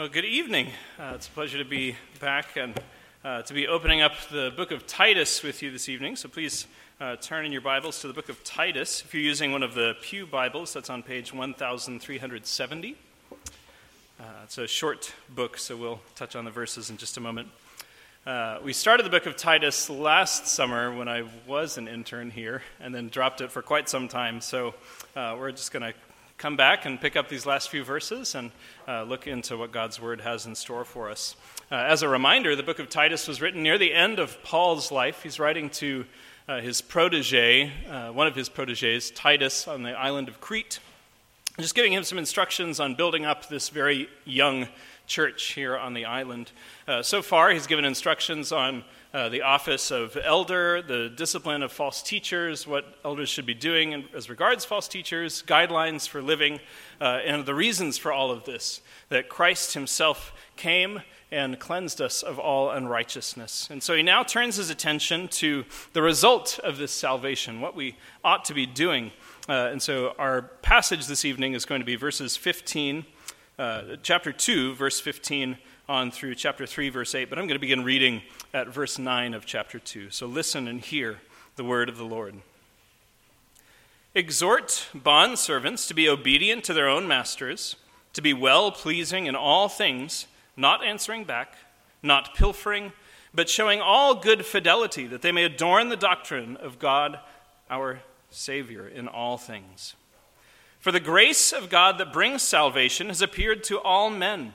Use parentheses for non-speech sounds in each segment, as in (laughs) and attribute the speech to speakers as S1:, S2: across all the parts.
S1: Well, good evening. Uh, it's a pleasure to be back and uh, to be opening up the book of Titus with you this evening. So please uh, turn in your Bibles to the book of Titus. If you're using one of the Pew Bibles, that's on page 1370. Uh, it's a short book, so we'll touch on the verses in just a moment. Uh, we started the book of Titus last summer when I was an intern here, and then dropped it for quite some time. So uh, we're just going to come back and pick up these last few verses and uh, look into what God's Word has in store for us. Uh, as a reminder, the book of Titus was written near the end of Paul's life. He's writing to uh, his protege, uh, one of his proteges, Titus, on the island of Crete, just giving him some instructions on building up this very young church here on the island. Uh, so far, he's given instructions on uh, the office of elder, the discipline of false teachers, what elders should be doing as regards false teachers, guidelines for living, uh, and the reasons for all of this that Christ himself came and cleansed us of all unrighteousness. And so he now turns his attention to the result of this salvation, what we ought to be doing. Uh, and so our passage this evening is going to be verses 15, uh, chapter 2, verse 15 on through chapter 3, verse 8, but I'm going to begin reading at verse 9 of chapter 2. So listen and hear the word of the Lord. Exhort bondservants to be obedient to their own masters, to be well pleasing in all things, not answering back, not pilfering, but showing all good fidelity, that they may adorn the doctrine of God our Savior in all things. For the grace of God that brings salvation has appeared to all men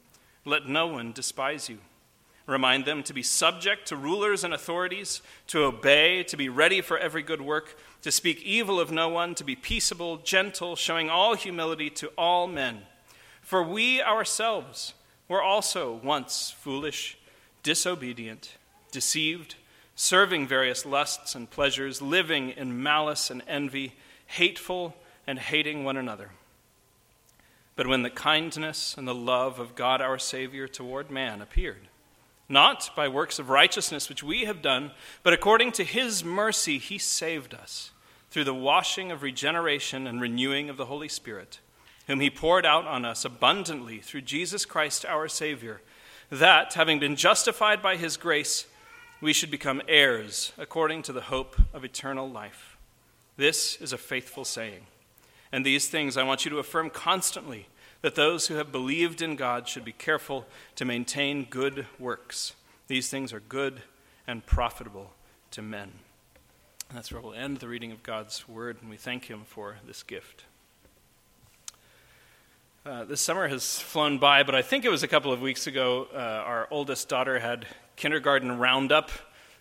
S1: Let no one despise you. Remind them to be subject to rulers and authorities, to obey, to be ready for every good work, to speak evil of no one, to be peaceable, gentle, showing all humility to all men. For we ourselves were also once foolish, disobedient, deceived, serving various lusts and pleasures, living in malice and envy, hateful and hating one another. But when the kindness and the love of God our Savior toward man appeared, not by works of righteousness which we have done, but according to his mercy he saved us through the washing of regeneration and renewing of the Holy Spirit, whom he poured out on us abundantly through Jesus Christ our Savior, that, having been justified by his grace, we should become heirs according to the hope of eternal life. This is a faithful saying. And these things I want you to affirm constantly that those who have believed in God should be careful to maintain good works. These things are good and profitable to men. And that's where we'll end the reading of God's word, and we thank Him for this gift. Uh, this summer has flown by, but I think it was a couple of weeks ago. Uh, our oldest daughter had kindergarten roundup.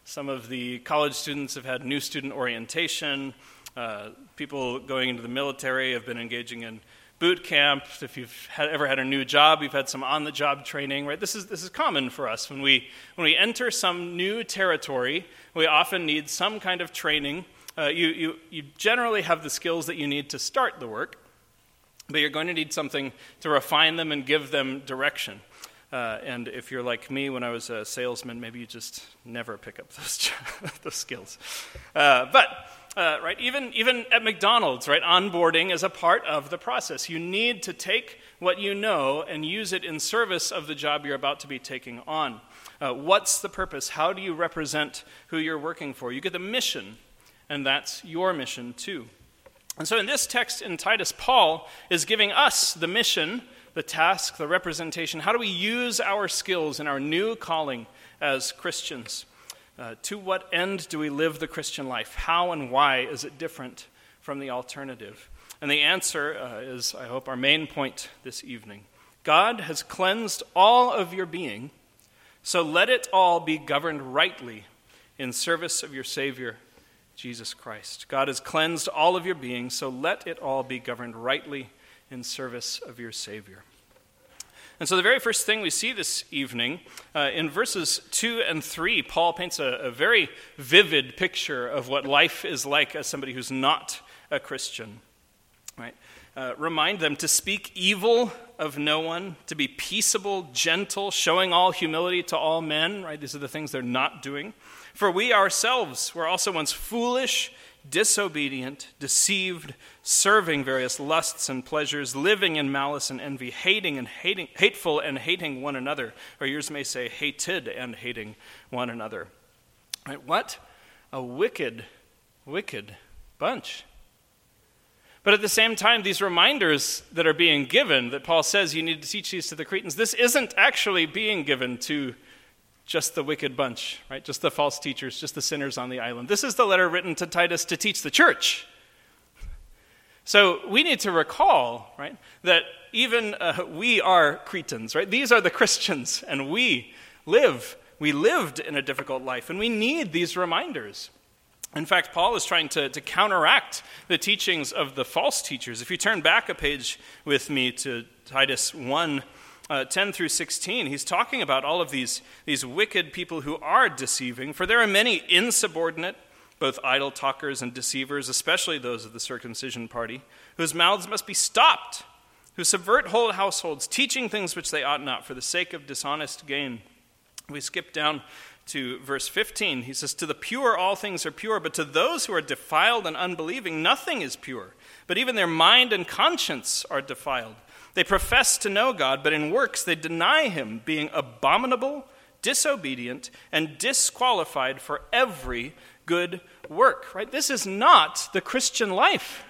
S1: Some of the college students have had new student orientation. Uh, people going into the military have been engaging in boot camp. If you've had, ever had a new job, you've had some on-the-job training. Right? This is this is common for us when we when we enter some new territory. We often need some kind of training. Uh, you, you you generally have the skills that you need to start the work, but you're going to need something to refine them and give them direction. Uh, and if you're like me when I was a salesman, maybe you just never pick up (laughs) those, those skills. Uh, but uh, right? Even, even at McDonald's, right? Onboarding is a part of the process. You need to take what you know and use it in service of the job you're about to be taking on. Uh, what's the purpose? How do you represent who you're working for? You get the mission, and that's your mission too. And so in this text in Titus, Paul is giving us the mission, the task, the representation. How do we use our skills in our new calling as Christians? Uh, to what end do we live the Christian life? How and why is it different from the alternative? And the answer uh, is, I hope, our main point this evening. God has cleansed all of your being, so let it all be governed rightly in service of your Savior, Jesus Christ. God has cleansed all of your being, so let it all be governed rightly in service of your Savior. And so, the very first thing we see this evening, uh, in verses 2 and 3, Paul paints a, a, very vivid picture of what life is like as somebody who's not a Christian. Right? Uh, remind them to speak evil of no one, to be peaceable, gentle, showing all humility to all men. Right? These are the things they're not doing. For we ourselves were also once foolish disobedient, deceived, serving various lusts and pleasures, living in malice and envy, hating and hating, hateful and hating one another, or yours may say hated and hating one another. Right? What a wicked, wicked bunch. But at the same time, these reminders that are being given, that Paul says you need to teach these to the Cretans, this isn't actually being given to just the wicked bunch, right? Just the false teachers, just the sinners on the island. This is the letter written to Titus to teach the church. So we need to recall, right, that even uh, we are Cretans, right? These are the Christians, and we live, we lived in a difficult life, and we need these reminders. In fact, Paul is trying to, to counteract the teachings of the false teachers. If you turn back a page with me to Titus 1, uh, 10 through 16, he's talking about all of these, these wicked people who are deceiving, for there are many insubordinate, both idle talkers and deceivers, especially those of the circumcision party, whose mouths must be stopped, who subvert whole households, teaching things which they ought not for the sake of dishonest gain. We skip down to verse 15. He says, To the pure all things are pure, but to those who are defiled and unbelieving, nothing is pure. But even their mind and conscience are defiled. They profess to know God, but in works they deny him, being abominable, disobedient, and disqualified for every good work. Right? This is not the Christian life.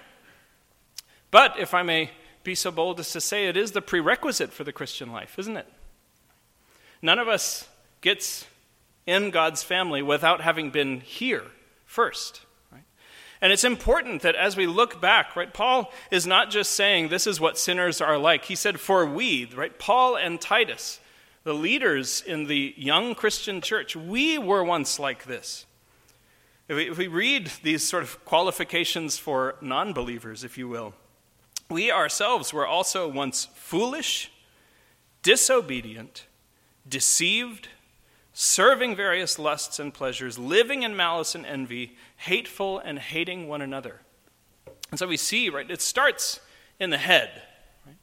S1: But if I may be so bold as to say, it is the prerequisite for the Christian life, isn't it? None of us gets in God's family without having been here first. And it's important that as we look back, right, Paul is not just saying this is what sinners are like. He said, for we, right, Paul and Titus, the leaders in the young Christian church, we were once like this. If we, if we read these sort of qualifications for non believers, if you will, we ourselves were also once foolish, disobedient, deceived, serving various lusts and pleasures, living in malice and envy, hateful and hating one another. And so we see, right, it starts in the head. Right?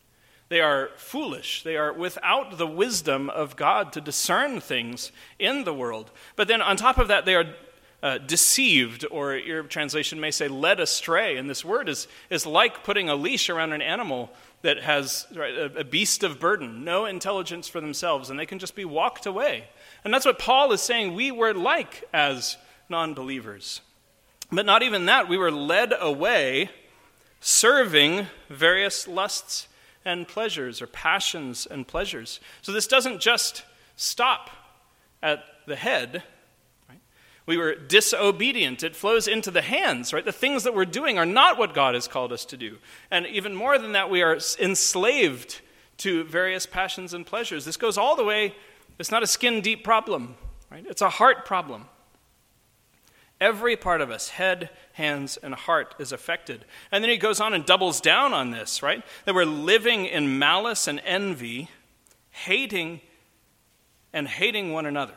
S1: They are foolish. They are without the wisdom of God to discern things in the world. But then on top of that, they are uh, deceived, or your translation may say led astray. And this word is, is like putting a leash around an animal that has right, a, a beast of burden, no intelligence for themselves, and they can just be walked away. And that's what Paul is saying we were like as non believers. But not even that, we were led away serving various lusts and pleasures, or passions and pleasures. So this doesn't just stop at the head. Right? We were disobedient. It flows into the hands, right? The things that we're doing are not what God has called us to do. And even more than that, we are enslaved to various passions and pleasures. This goes all the way it's not a skin deep problem, right? It's a heart problem. Every part of us, head, hands, and heart, is affected. And then he goes on and doubles down on this, right? That we're living in malice and envy, hating and hating one another.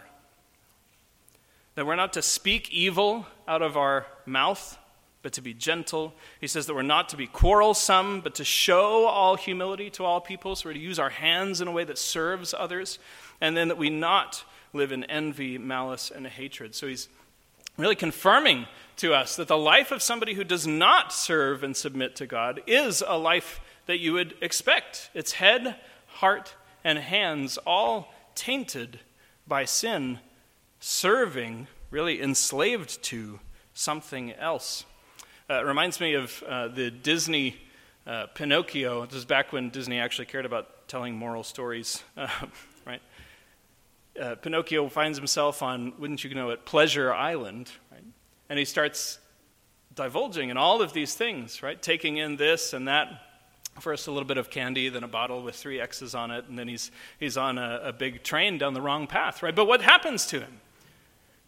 S1: That we're not to speak evil out of our mouth, but to be gentle. He says that we're not to be quarrelsome, but to show all humility to all people. So we're to use our hands in a way that serves others and then that we not live in envy, malice, and hatred. So he's really confirming to us that the life of somebody who does not serve and submit to God is a life that you would expect. It's head, heart, and hands all tainted by sin, serving, really enslaved to something else. Uh, it reminds me of uh, the Disney uh, Pinocchio. This is back when Disney actually cared about telling moral stories. (laughs) Uh, Pinocchio finds himself on, wouldn't you know it, Pleasure Island, right? And he starts divulging in all of these things, right? Taking in this and that. First, a little bit of candy, then a bottle with three X's on it, and then he's, he's on a, a big train down the wrong path, right? But what happens to him?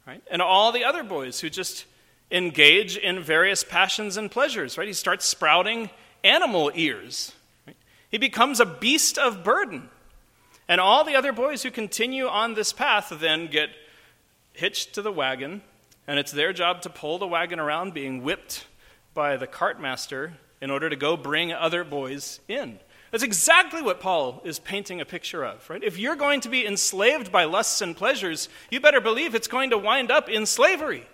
S1: Right? And all the other boys who just engage in various passions and pleasures, right? He starts sprouting animal ears. Right? He becomes a beast of burden. And all the other boys who continue on this path then get hitched to the wagon, and it's their job to pull the wagon around, being whipped by the cartmaster in order to go bring other boys in. That's exactly what Paul is painting a picture of, right? If you're going to be enslaved by lusts and pleasures, you better believe it's going to wind up in slavery.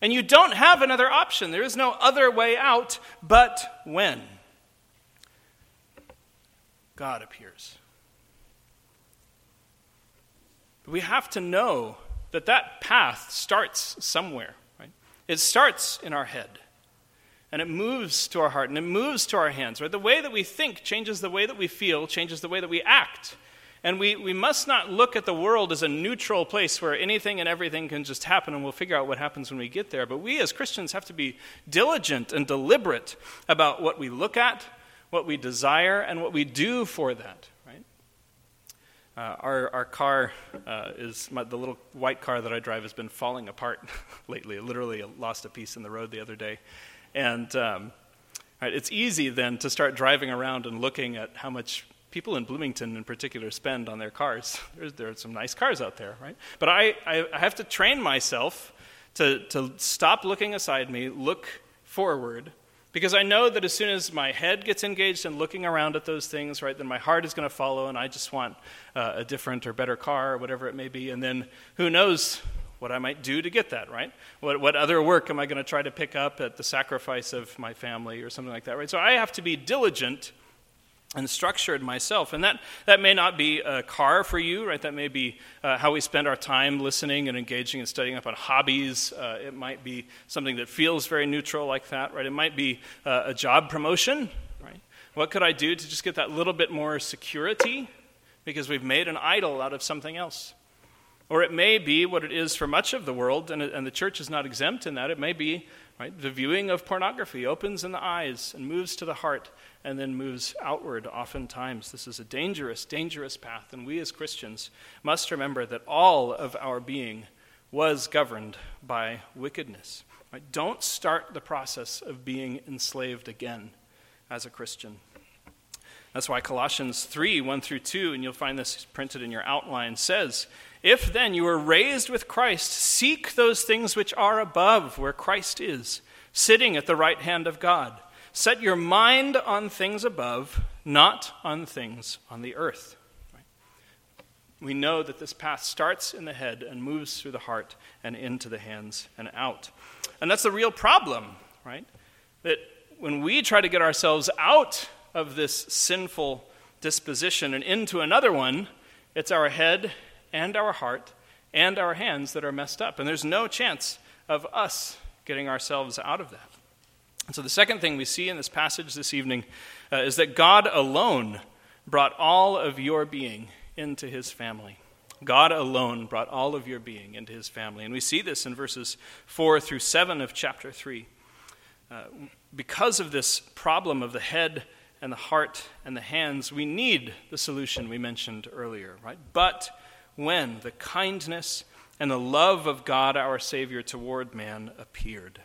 S1: And you don't have another option. There is no other way out but when God appears. But we have to know that that path starts somewhere, right? It starts in our head. And it moves to our heart and it moves to our hands, right? The way that we think changes the way that we feel, changes the way that we act. And we, we must not look at the world as a neutral place where anything and everything can just happen and we'll figure out what happens when we get there. But we as Christians have to be diligent and deliberate about what we look at, what we desire, and what we do for that. Uh, our, our car uh, is my, the little white car that I drive has been falling apart (laughs) lately. It literally lost a piece in the road the other day. And um, right, it's easy then to start driving around and looking at how much people in Bloomington in particular spend on their cars. (laughs) There's, there are some nice cars out there, right? But I, I, I have to train myself to, to stop looking aside me, look forward, because I know that as soon as my head gets engaged in looking around at those things, right, then my heart is going to follow, and I just want uh, a different or better car or whatever it may be. And then who knows what I might do to get that, right? What, what other work am I going to try to pick up at the sacrifice of my family or something like that, right? So I have to be diligent and structured myself. And that, that may not be a car for you, right? That may be uh, how we spend our time listening and engaging and studying up on hobbies. Uh, it might be something that feels very neutral like that, right? It might be uh, a job promotion, right? What could I do to just get that little bit more security? Because we've made an idol out of something else. Or it may be what it is for much of the world, and, and the church is not exempt in that. It may be right, the viewing of pornography opens in the eyes and moves to the heart and then moves outward oftentimes. This is a dangerous, dangerous path, and we as Christians must remember that all of our being was governed by wickedness. Right? Don't start the process of being enslaved again as a Christian. That's why Colossians 3 1 through 2, and you'll find this printed in your outline, says, If then you were raised with Christ, seek those things which are above, where Christ is, sitting at the right hand of God. Set your mind on things above, not on things on the earth. We know that this path starts in the head and moves through the heart and into the hands and out. And that's the real problem, right? That when we try to get ourselves out of this sinful disposition and into another one, it's our head and our heart and our hands that are messed up. And there's no chance of us getting ourselves out of that. And so, the second thing we see in this passage this evening uh, is that God alone brought all of your being into his family. God alone brought all of your being into his family. And we see this in verses 4 through 7 of chapter 3. Uh, because of this problem of the head and the heart and the hands, we need the solution we mentioned earlier, right? But when the kindness and the love of God our Savior toward man appeared.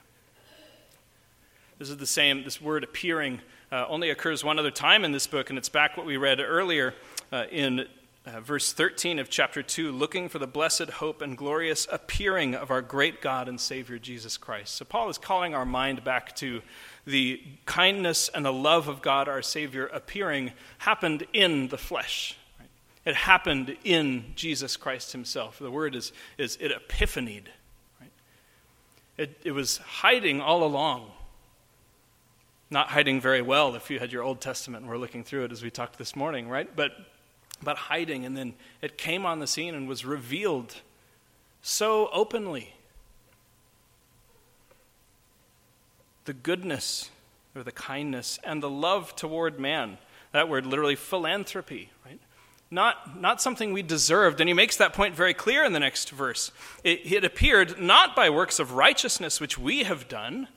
S1: This is the same, this word appearing uh, only occurs one other time in this book, and it's back what we read earlier uh, in uh, verse 13 of chapter 2 looking for the blessed hope and glorious appearing of our great God and Savior Jesus Christ. So, Paul is calling our mind back to the kindness and the love of God our Savior appearing happened in the flesh. It happened in Jesus Christ Himself. The word is, is it epiphaneia. Right? It, it was hiding all along not hiding very well if you had your Old Testament and we're looking through it as we talked this morning, right? But, but hiding, and then it came on the scene and was revealed so openly. The goodness or the kindness and the love toward man. That word literally philanthropy, right? Not, not something we deserved. And he makes that point very clear in the next verse. It, it appeared not by works of righteousness which we have done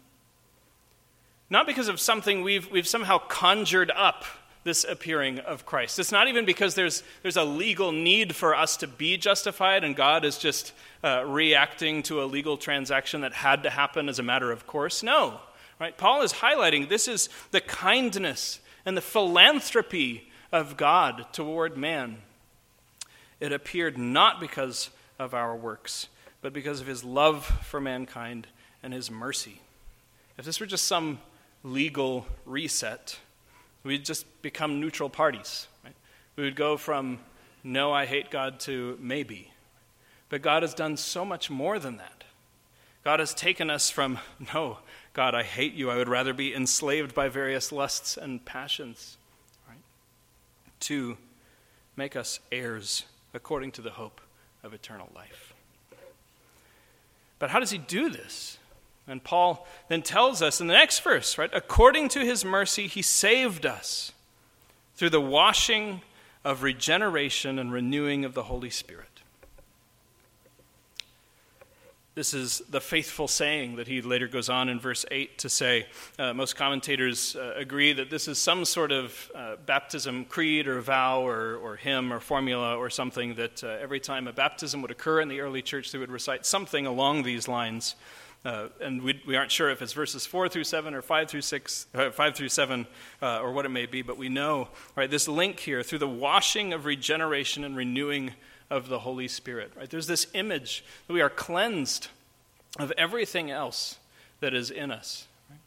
S1: not because of something we've, we've somehow conjured up this appearing of Christ. It's not even because there's, there's a legal need for us to be justified and God is just uh, reacting to a legal transaction that had to happen as a matter of course. No. Right? Paul is highlighting this is the kindness and the philanthropy of God toward man. it appeared not because of our works, but because of his love for mankind and his mercy. If this were just some legal reset, we'd just become neutral parties. Right? We would go from no, I hate God to maybe. But God has done so much more than that. God has taken us from, no, God, I hate you. I would rather be enslaved by various lusts and passions, right? To make us heirs according to the hope of eternal life. But how does he do this? And Paul then tells us in the next verse, right? According to his mercy, he saved us through the washing of regeneration and renewing of the Holy Spirit. This is the faithful saying that he later goes on in verse 8 to say. Uh, most commentators uh, agree that this is some sort of uh, baptism creed or vow or, or hymn or formula or something that uh, every time a baptism would occur in the early church, they would recite something along these lines. Uh, and we, we, aren't sure if it's verses 4 through 7 or 5 through 6, uh, 5 through 7 or what it may be, but we know right, this link here through the washing of regeneration and renewing of the Holy Spirit. Right? There's this image that we are cleansed of everything else that is in us. Right?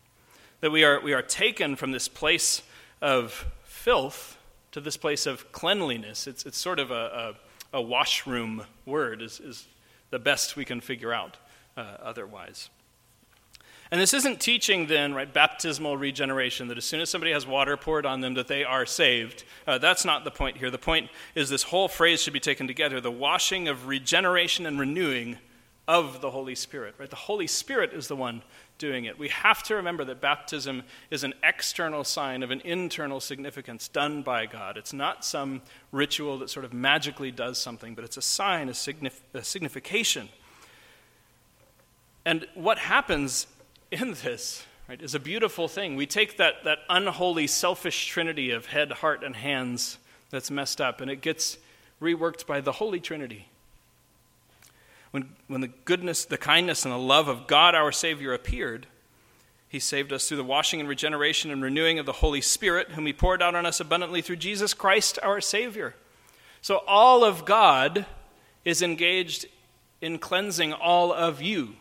S1: That we are, we are taken from this place of filth to this place of cleanliness. It's, it's sort of a, a, a washroom word, is, is the best we can figure out uh, otherwise. And this isn't teaching then, right, baptismal regeneration, that as soon as somebody has water poured on them, that they are saved. Uh, that's not the point here. The point is this whole phrase should be taken together the washing of regeneration and renewing of the Holy Spirit, right? The Holy Spirit is the one doing it. We have to remember that baptism is an external sign of an internal significance done by God. It's not some ritual that sort of magically does something, but it's a sign, a, signif- a signification. And what happens in this right, is a beautiful thing. We take that, that unholy, selfish trinity of head, heart, and hands that's messed up, and it gets reworked by the Holy Trinity. When, when the goodness, the kindness, and the love of God our Savior appeared, he saved us through the washing and regeneration and renewing of the Holy Spirit, whom he poured out on us abundantly through Jesus Christ our Savior. So all of God is engaged in cleansing all of you.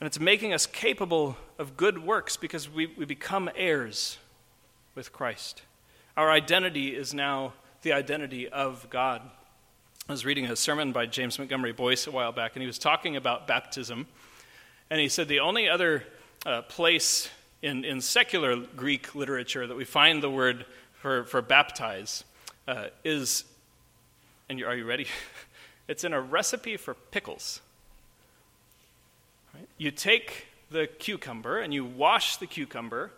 S1: And it's making us capable of good works because we, we become heirs with Christ. Our identity is now the identity of God. I was reading a sermon by James Montgomery Boice a while back, and he was talking about baptism. And he said the only other uh, place in, in secular Greek literature that we find the word for, for baptize uh, is, and are you ready? (laughs) it's in a recipe for pickles. Right? You take the cucumber and you wash the cucumber,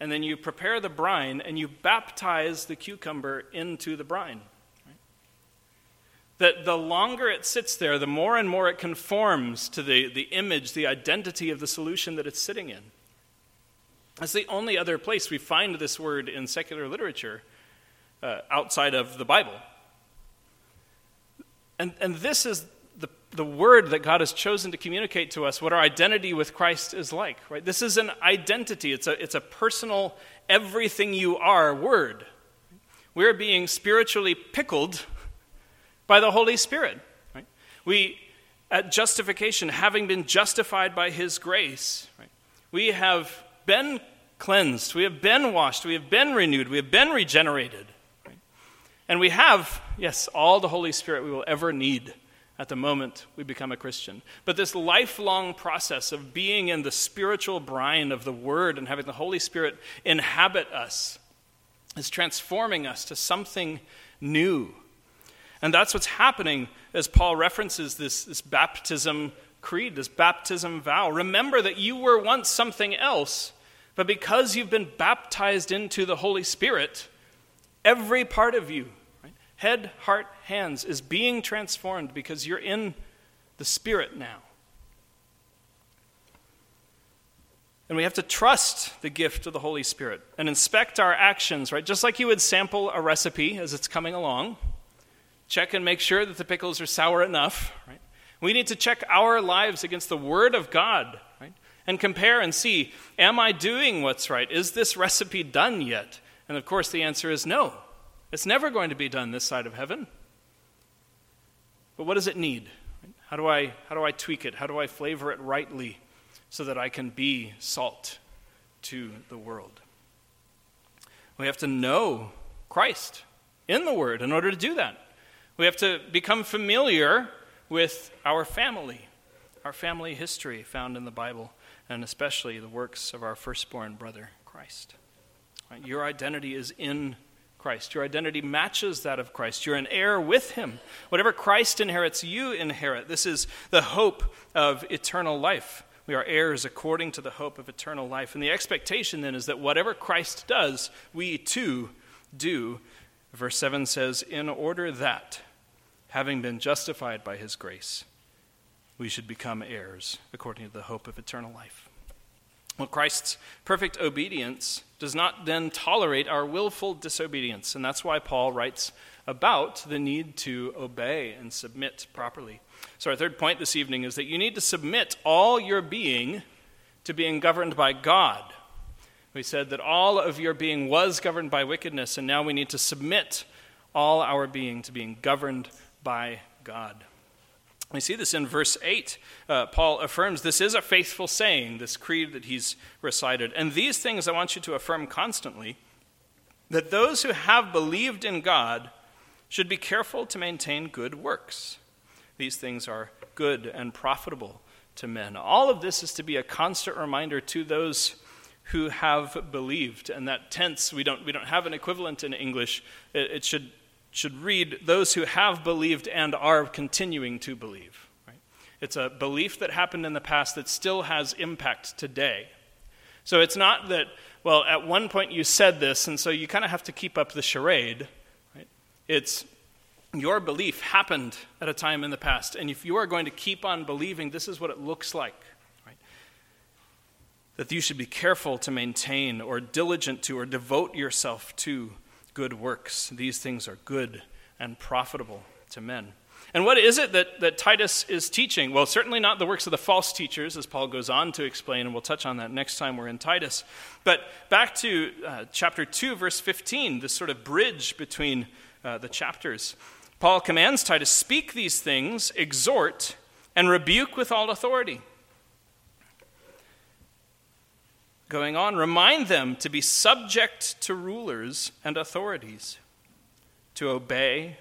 S1: and then you prepare the brine and you baptize the cucumber into the brine. That the longer it sits there, the more and more it conforms to the, the image, the identity of the solution that it's sitting in. That's the only other place we find this word in secular literature uh, outside of the Bible. And, and this is the word that God has chosen to communicate to us what our identity with Christ is like, right? This is an identity, it's a, it's a personal, everything you are word. We're being spiritually pickled by the Holy Spirit. Right? We, at justification, having been justified by His grace, right? we have been cleansed, we have been washed, we have been renewed, we have been regenerated. Right? And we have, yes, all the Holy Spirit we will ever need at the moment we become a Christian. But this lifelong process of being in the spiritual brine of the Word and having the Holy Spirit inhabit us is transforming us to something new. And that's what's happening as Paul references this, this baptism creed, this baptism vow. Remember that you were once something else, but because you've been baptized into the Holy Spirit, every part of you head, heart, hands is being transformed because you're in the Spirit now. And we have to trust the gift of the Holy Spirit and inspect our actions, right? Just like you would sample a recipe as it's coming along. Check and make sure that the pickles are sour enough, right? We need to check our lives against the Word of God, right? And compare and see, am I doing what's right? Is this recipe done yet? And of course, the answer is no. It's never going to be done this side of heaven. But what does it need? How do I, how do I tweak it? How do I flavor it rightly so that I can be salt to the world? We have to know Christ in the Word in order to do that. We have to become familiar with our family, our family history found in the Bible, and especially the works of our firstborn brother, Christ. Your identity is in Christ. Your identity matches that of Christ. You're an heir with him. Whatever Christ inherits, you inherit. This is the hope of eternal life. We are heirs according to the hope of eternal life. And the expectation then is that whatever Christ does, we too do. Verse 7 says, In order that, having been justified by his grace, we should become heirs according to the hope of eternal life. Well, Christ's perfect obedience does not then tolerate our willful disobedience. And that's why Paul writes about the need to obey and submit properly. So, our third point this evening is that you need to submit all your being to being governed by God. We said that all of your being was governed by wickedness, and now we need to submit all our being to being governed by God. We see this in verse 8. Uh, Paul affirms this is a faithful saying, this creed that he's recited. And these things I want you to affirm constantly that those who have believed in God should be careful to maintain good works. These things are good and profitable to men. All of this is to be a constant reminder to those who have believed. And that tense, we don't, we don't have an equivalent in English. It, it should should read those who have believed and are continuing to believe. Right? It's a belief that happened in the past that still has impact today. So it's not that, well, at one point you said this, and so you kind of have to keep up the charade. Right? It's your belief happened at a time in the past, and if you are going to keep on believing, this is what it looks like. That you should be careful to maintain or diligent to or devote yourself to good works. These things are good and profitable to men. And what is it that, that Titus is teaching? Well, certainly not the works of the false teachers, as Paul goes on to explain, and we'll touch on that next time we're in Titus. But back to uh, chapter 2, verse 15, this sort of bridge between uh, the chapters. Paul commands Titus speak these things, exhort, and rebuke with all authority. Going on, remind them to be subject to rulers and authorities, to obey,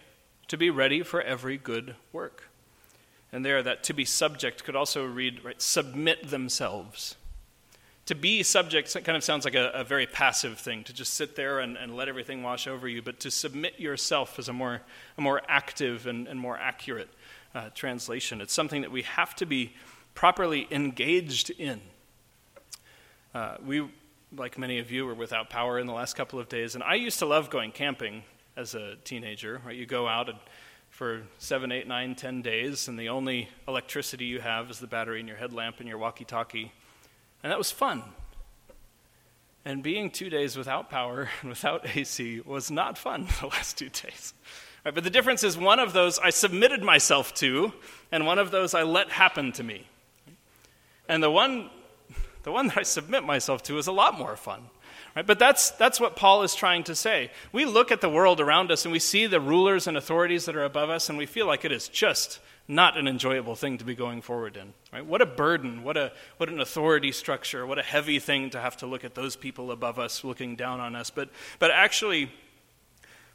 S1: to be ready for every good work. And there, that to be subject could also read, right, submit themselves. To be subject kind of sounds like a, a very passive thing, to just sit there and, and, let everything wash over you. But to submit yourself is a more, a more active and, and more accurate uh, translation. It's something that we have to be properly engaged in. Uh, we, like many of you, were without power in the last couple of days, and I used to love going camping as a teenager. Right, you go out and for seven, eight, nine, ten days, and the only electricity you have is the battery in your headlamp and your walkie-talkie, and that was fun. And being two days without power (laughs) and without AC was not fun (laughs) the last two days. Right, but the difference is one of those I submitted myself to, and one of those I let happen to me. And the one the one that I submit myself to is a lot more fun. Right? But that's, that's what Paul is trying to say. We look at the world around us and we see the rulers and authorities that are above us, and we feel like it is just not an enjoyable thing to be going forward in. Right? What a burden, what, a, what an authority structure, what a heavy thing to have to look at those people above us looking down on us. But, but actually,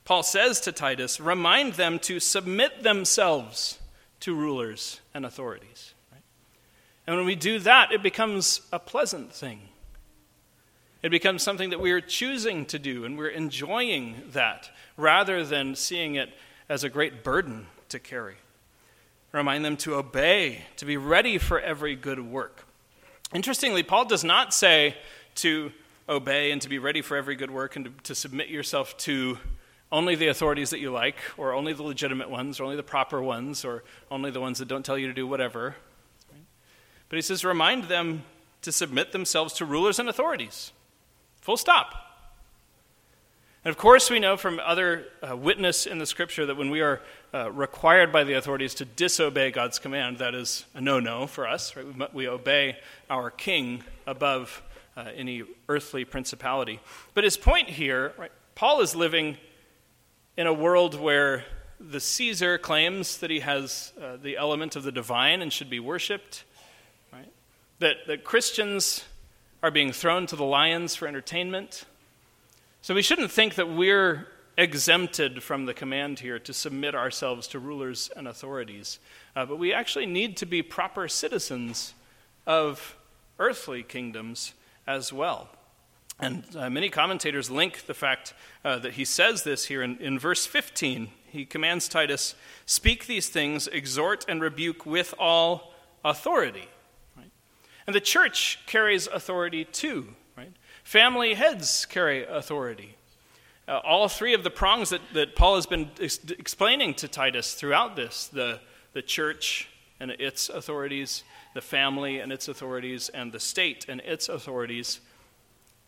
S1: Paul says to Titus, remind them to submit themselves to rulers and authorities. And when we do that, it becomes a pleasant thing. It becomes something that we are choosing to do, and we're enjoying that rather than seeing it as a great burden to carry. Remind them to obey, to be ready for every good work. Interestingly, Paul does not say to obey and to be ready for every good work and to, to submit yourself to only the authorities that you like, or only the legitimate ones, or only the proper ones, or only the ones that don't tell you to do whatever. But he says, remind them to submit themselves to rulers and authorities. Full stop. And of course, we know from other uh, witness in the scripture that when we are uh, required by the authorities to disobey God's command, that is a no no for us. Right? We, we, obey our king above uh, any earthly principality. But his point here, right, Paul is living in a world where the Caesar claims that he has uh, the element of the divine and should be worshiped? That, that Christians are being thrown to the lions for entertainment. So we shouldn't think that we're exempted from the command here to submit ourselves to rulers and authorities. Uh, but we actually need to be proper citizens of earthly kingdoms as well. And uh, many commentators link the fact uh, that he says this here in, in verse 15. He commands Titus, Speak these things, exhort and rebuke with all authority. And the church carries authority too. Right? Family heads carry authority. Uh, all three of the prongs that, that Paul has been ex- explaining to Titus throughout this the, the church and its authorities, the family and its authorities, and the state and its authorities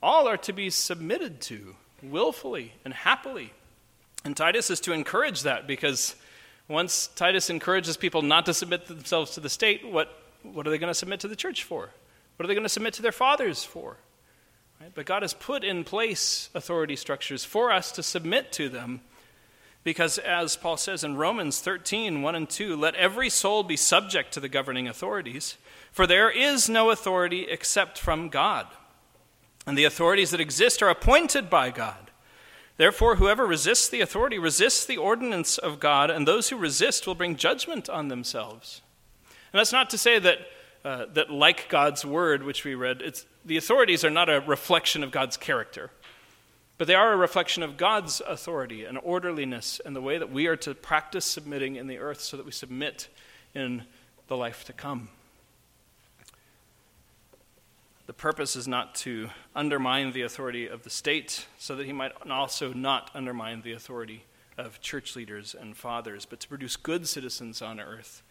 S1: all are to be submitted to willfully and happily. And Titus is to encourage that because once Titus encourages people not to submit themselves to the state, what, what are they going to submit to the church for? What are they going to submit to their fathers for? Right? But God has put in place authority structures for us to submit to them because, as Paul says in Romans 13 1 and 2, let every soul be subject to the governing authorities, for there is no authority except from God and the authorities that exist are appointed by God. Therefore, whoever resists the authority resists the ordinance of God, and those who resist will bring judgment on themselves. And that's not to say that, uh, that like God's word, which we read, it's, the authorities are not a reflection of God's character, but they are a reflection of God's authority and orderliness and the way that we are to practice submitting in the earth so that we submit in the life to come. The purpose is not to undermine the authority of the state, so that he might also not undermine the authority of church leaders and fathers, but to produce good citizens on earth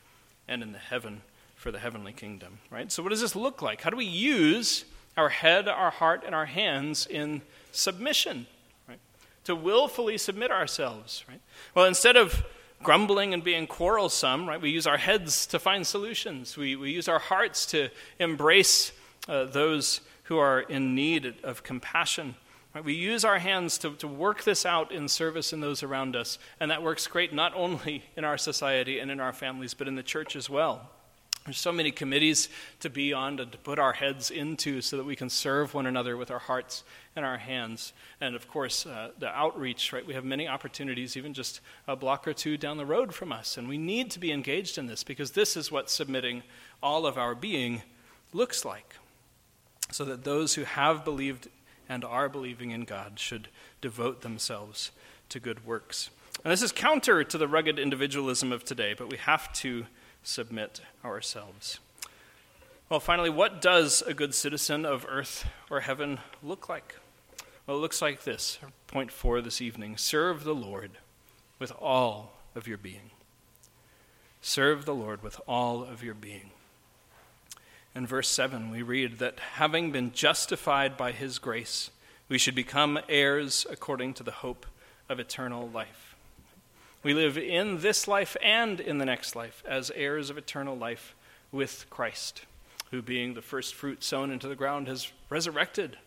S1: and in the heaven for the heavenly kingdom. Right? So, what does this look like? How do we use our head, our heart, and our hands in submission? Right? To willfully submit ourselves. Right? Well, instead of grumbling and being quarrelsome, right, we use our heads to find solutions. We, we use our hearts to embrace uh, those who are in need of compassion. Right? We use our hands to, to work this out in service in those around us, and that works great not only in our society and in our families, but in the church as well. There's so many committees to be on, to, to put our heads into, so that we can serve one another with our hearts and our hands. And of course, uh, the outreach, right? We have many opportunities, even just a block or two down the road from us. And we need to be engaged in this because this is what submitting all of our being looks like so that those who have believed and are believing in God should devote themselves to good works. And this is counter to the rugged individualism of today, but we have to submit ourselves. Well, finally, what does a good citizen of earth or heaven look like? Well, it looks like this. Point four this evening serve the Lord with all of your being. Serve the Lord with all of your being. In verse 7, we read that having been justified by his grace, we should become heirs according to the hope of eternal life. We live in this life and in the next life as heirs of eternal life with Christ, who, being the first fruit sown into the ground, has resurrected,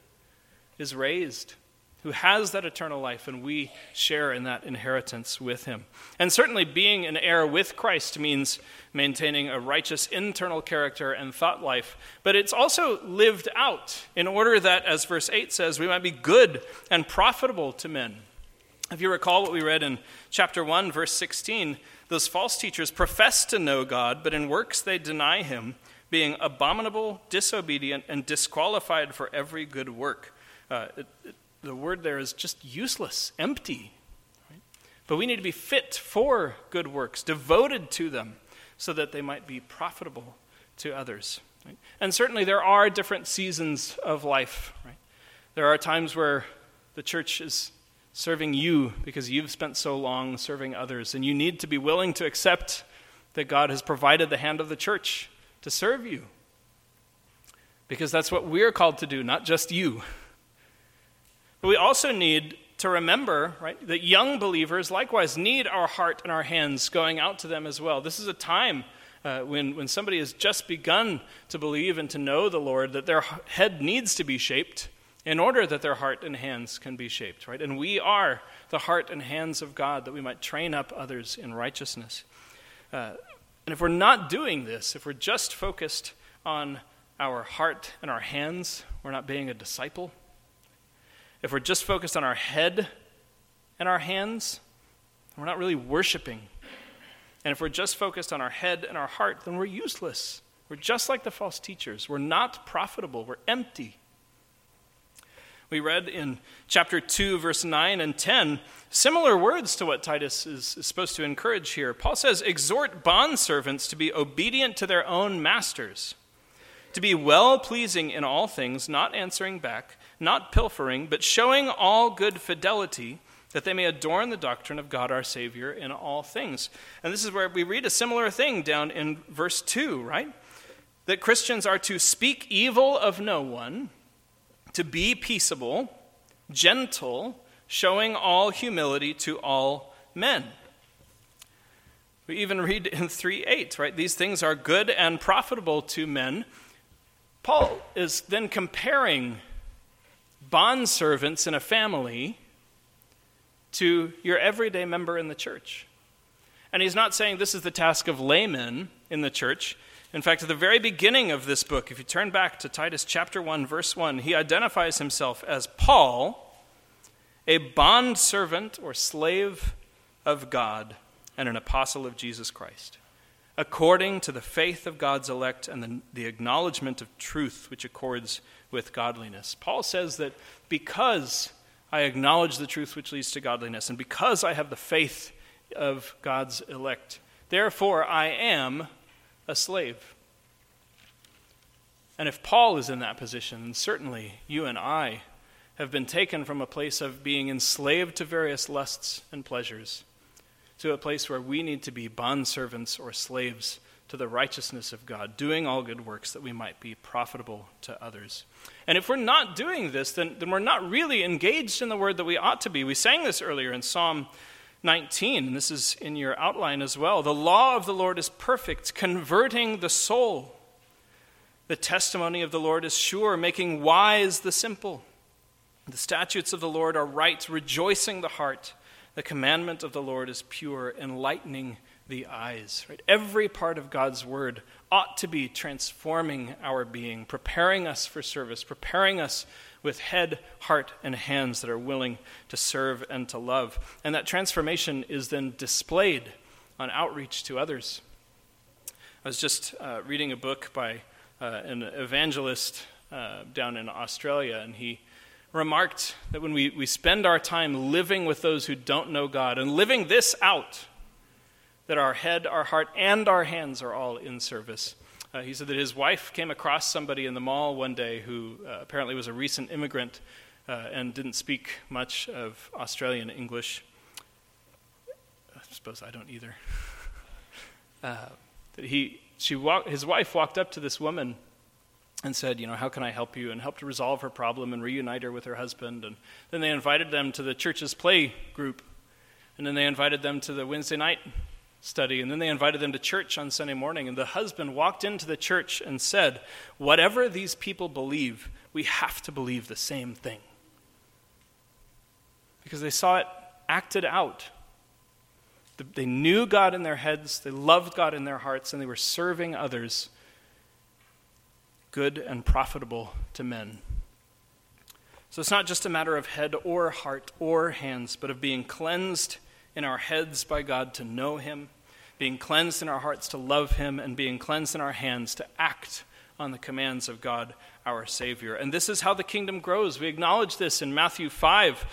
S1: is raised, who has that eternal life, and we share in that inheritance with him. And certainly, being an heir with Christ means maintaining a righteous internal character and thought life, but it's also lived out in order that, as verse 8 says, we might be good and profitable to men. If you recall what we read in chapter 1, verse 16, those false teachers profess to know God, but in works they deny him, being abominable, disobedient, and disqualified for every good work. Uh, it, it, the word there is just useless, empty. Right? But we need to be fit for good works, devoted to them, so that they might be profitable to others. Right? And certainly there are different seasons of life. Right? There are times where the church is serving you because you've spent so long serving others, and you need to be willing to accept that God has provided the hand of the church to serve you. Because that's what we're called to do, not just you. But we also need to remember, right, that young believers likewise need our heart and our hands going out to them as well. This is a time uh, when, when somebody has just begun to believe and to know the Lord that their head needs to be shaped in order that their heart and hands can be shaped, right? And we are the heart and hands of God that we might train up others in righteousness. Uh, and if we're not doing this, if we're just focused on our heart and our hands, we're not being a disciple. If we're just focused on our head and our hands, we're not really worshiping. And if we're just focused on our head and our heart, then we're useless. We're just like the false teachers. We're not profitable. We're empty. We read in chapter 2, verse 9 and 10, similar words to what Titus is, is supposed to encourage here. Paul says, Exhort bondservants to be obedient to their own masters, to be well pleasing in all things, not answering back, not pilfering, but showing all good fidelity that they may adorn the doctrine of God our Savior in all things. And this is where we read a similar thing down in verse 2, right? that Christians are to speak evil of no one, to be peaceable, gentle, showing all humility to all men. We even read in 3 8, right? These things are good and profitable to men. Paul is then comparing bondservants in a family to your everyday member in the church. And he's not saying this is the task of laymen in the church. In fact, at the very beginning of this book, if you turn back to Titus chapter 1, verse 1, he identifies himself as Paul, a bond servant or slave of God and an apostle of Jesus Christ, according to the faith of God's elect and the, the acknowledgement of truth which accords with godliness. Paul says that because I acknowledge the truth which leads to godliness, and because I have the faith of God's elect, therefore I am a slave. And if Paul is in that position, then certainly you and I have been taken from a place of being enslaved to various lusts and pleasures to a place where we need to be bondservants or slaves to the righteousness of God, doing all good works that we might be profitable to others. And if we're not doing this, then, then we're not really engaged in the word that we ought to be. We sang this earlier in Psalm 19, and this is in your outline as well. The law of the Lord is perfect, converting the soul. The testimony of the Lord is sure, making wise the simple. The statutes of the Lord are right, rejoicing the heart. The commandment of the Lord is pure, enlightening the eyes. Right? Every part of God's word ought to be transforming our being, preparing us for service, preparing us with head, heart, and hands that are willing to serve and to love. And that transformation is then displayed on outreach to others. I was just uh, reading a book by uh, an evangelist uh, down in Australia, and he remarked that when we, we spend our time living with those who don't know God and living this out, that our head, our heart, and our hands are all in service. Uh, he said that his wife came across somebody in the mall one day who uh, apparently was a recent immigrant uh, and didn't speak much of Australian English. I suppose I don't either. (laughs) Uh, that he, she walk, his wife walked up to this woman and said, you know, how can I help you? And helped resolve her problem and reunite her with her husband. And then they invited them to the church's play group. And then they invited them to the Wednesday night study, and then they invited them to church on Sunday morning. And the husband walked into the church and said, Whatever these people believe, we have to believe the same thing. Because they saw it acted out. They knew God in their heads, they loved God in their hearts, and they were serving others, good and profitable to men. So it's not just a matter of head or heart or hands, but of being cleansed in our heads by God to know Him, being cleansed in our hearts to love Him, and being cleansed in our hands to act on the commands of God our Savior. And this is how the kingdom grows. We acknowledge this in Matthew 5,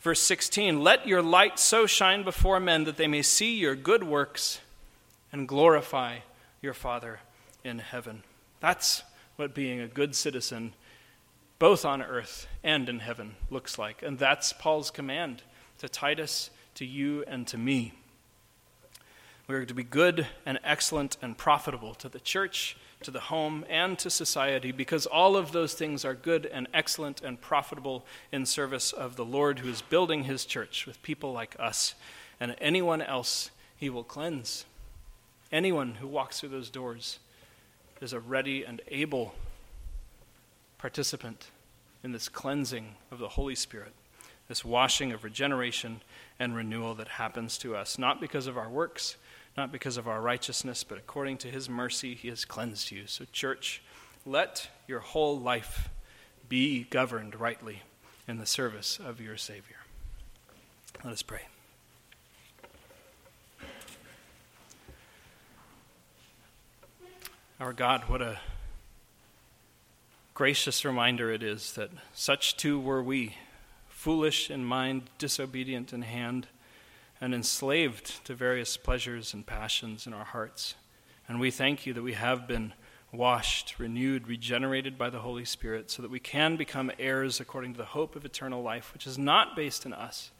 S1: verse 16. Let your light so shine before men that they may see your good works and glorify your Father in heaven. That's what being a good citizen, both on earth and in heaven, looks like. And that's Paul's command to Titus to you and to me. We are to be good and excellent and profitable to the church, to the home, and to society because all of those things are good and excellent and profitable in service of the Lord who is building his church with people like us and anyone else he will cleanse. Anyone who walks through those doors is a ready and able participant in this cleansing of the Holy Spirit, this washing of regeneration and renewal that happens to us, not because of our works, not because of our righteousness, but according to his mercy, he has cleansed you. So, church, let your whole life be governed rightly in the service of your Savior. Let us pray. Our God, what a gracious reminder it is that such too were we, foolish in mind, disobedient in hand, and enslaved to various pleasures and passions in our hearts. And we thank you that we have been washed, renewed, regenerated by the Holy Spirit, so that we can become heirs according to the hope of eternal life, which is not based in us,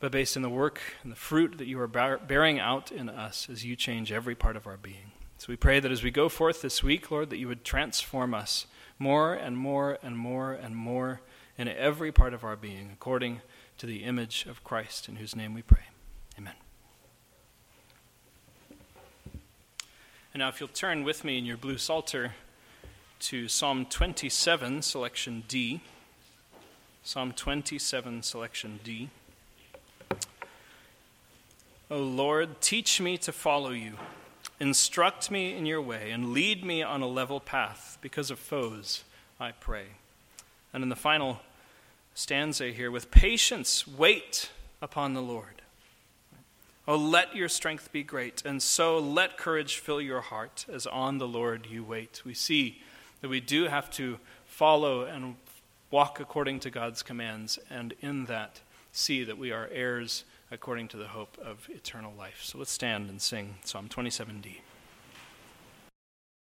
S1: but based in the work and the fruit that you are bearing out in us as you change every part of our being. So we pray that as we go forth this week, Lord, that you would transform us more and more and more and more in every part of our being, according to the image of Christ, in whose name we pray. Amen. And now, if you'll turn with me in your blue Psalter to Psalm 27, selection D. Psalm 27, selection D. O Lord, teach me to follow you. Instruct me in your way and lead me on a level path because of foes, I pray. And in the final stanza here, with patience, wait upon the Lord. Oh, let your strength be great, and so let courage fill your heart as on the Lord you wait. We see that we do have to follow and walk according to God's commands, and in that, see that we are heirs according to the hope of eternal life. So let's stand and sing Psalm 27d.